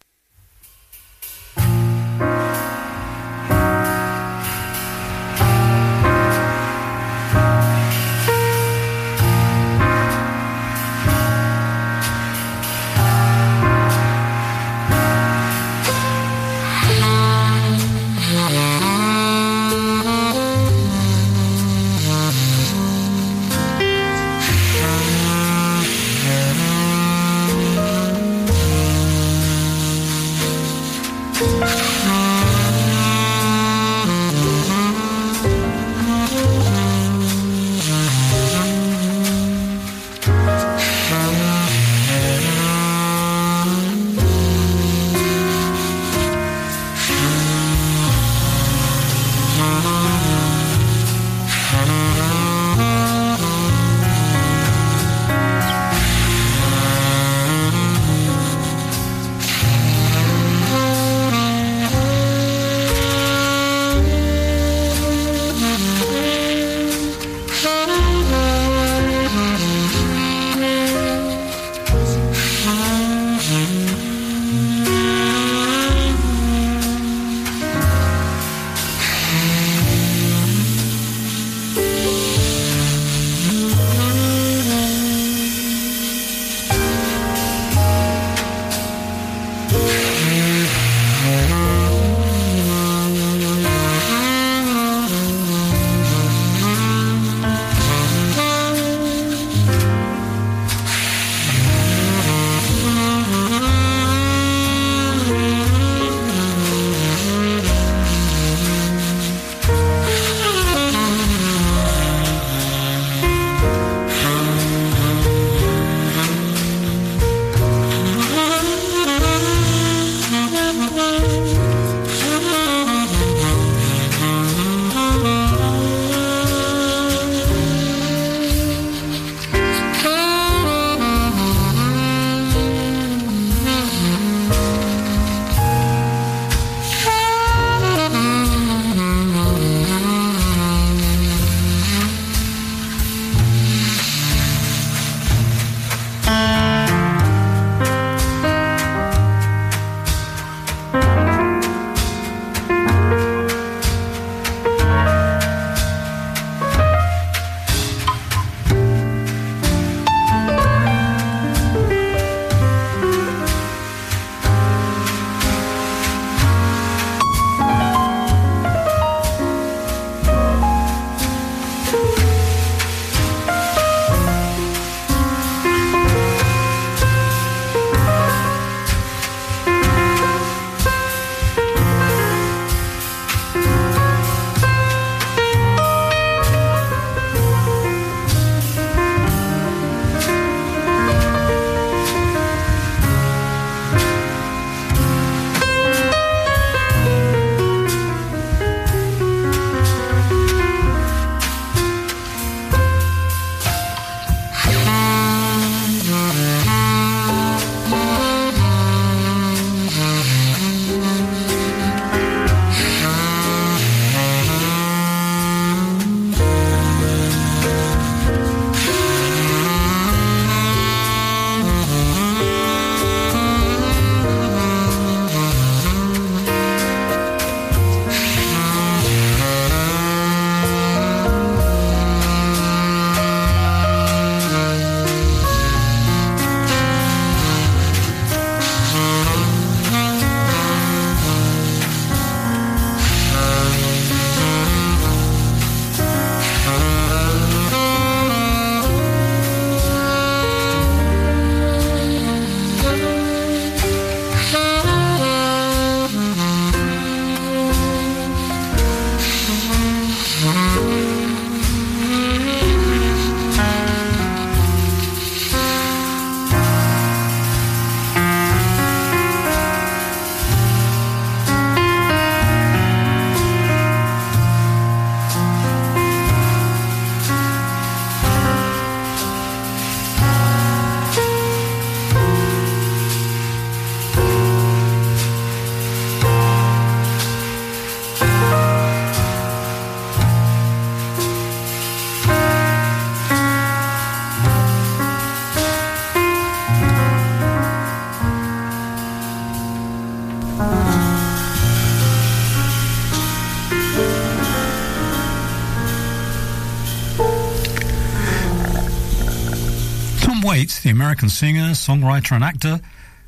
The American singer, songwriter, and actor,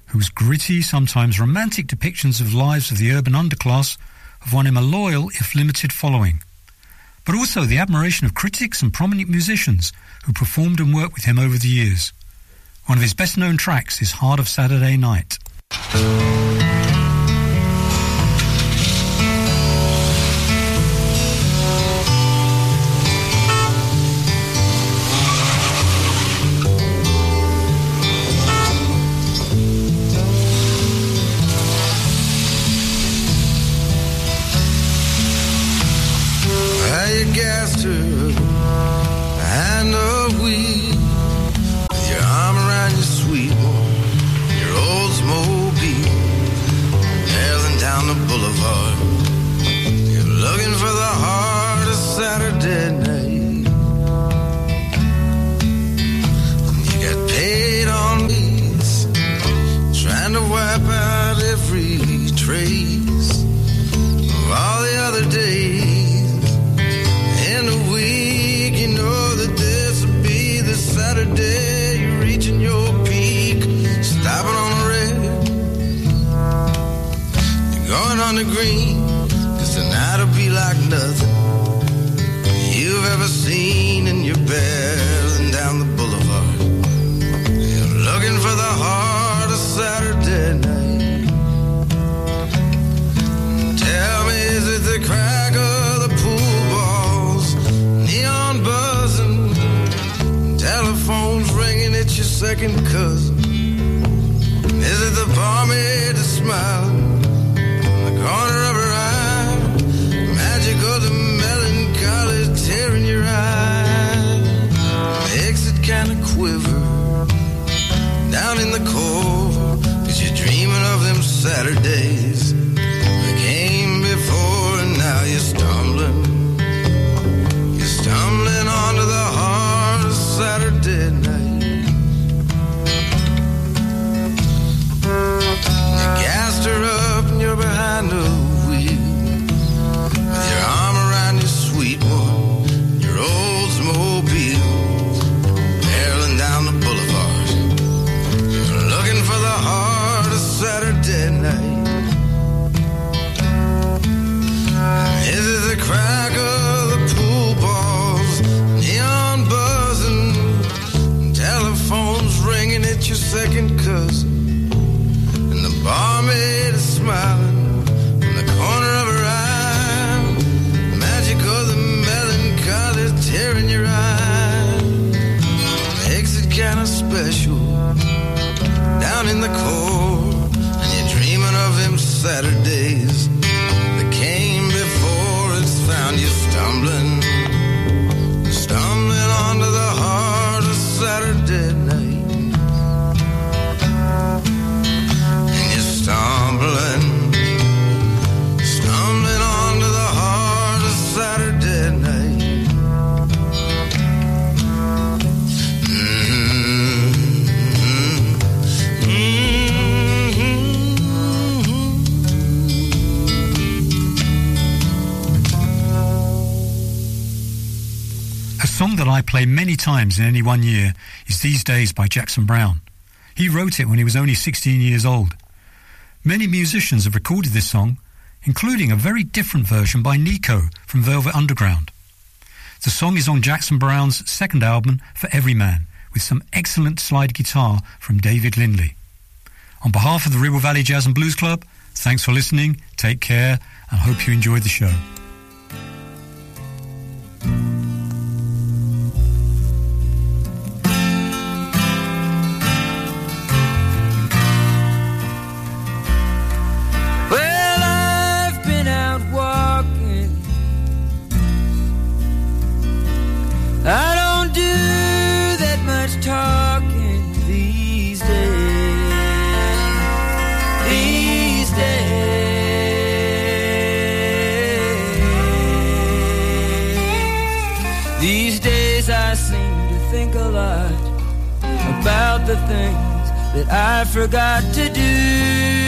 whose gritty, sometimes romantic depictions of lives of the urban underclass have won him a loyal, if limited, following. But also the admiration of critics and prominent musicians who performed and worked with him over the years. One of his best known tracks is Heart of Saturday Night. Play many times in any one year is These Days by Jackson Browne. He wrote it when he was only 16 years old. Many musicians have recorded this song, including a very different version by Nico from Velvet Underground. The song is on Jackson Browne's second album, For Everyman, with some excellent slide guitar from David Lindley. On behalf of the Ribble Valley Jazz and Blues Club, thanks for listening, take care, and hope you enjoyed the show. The things that I forgot to do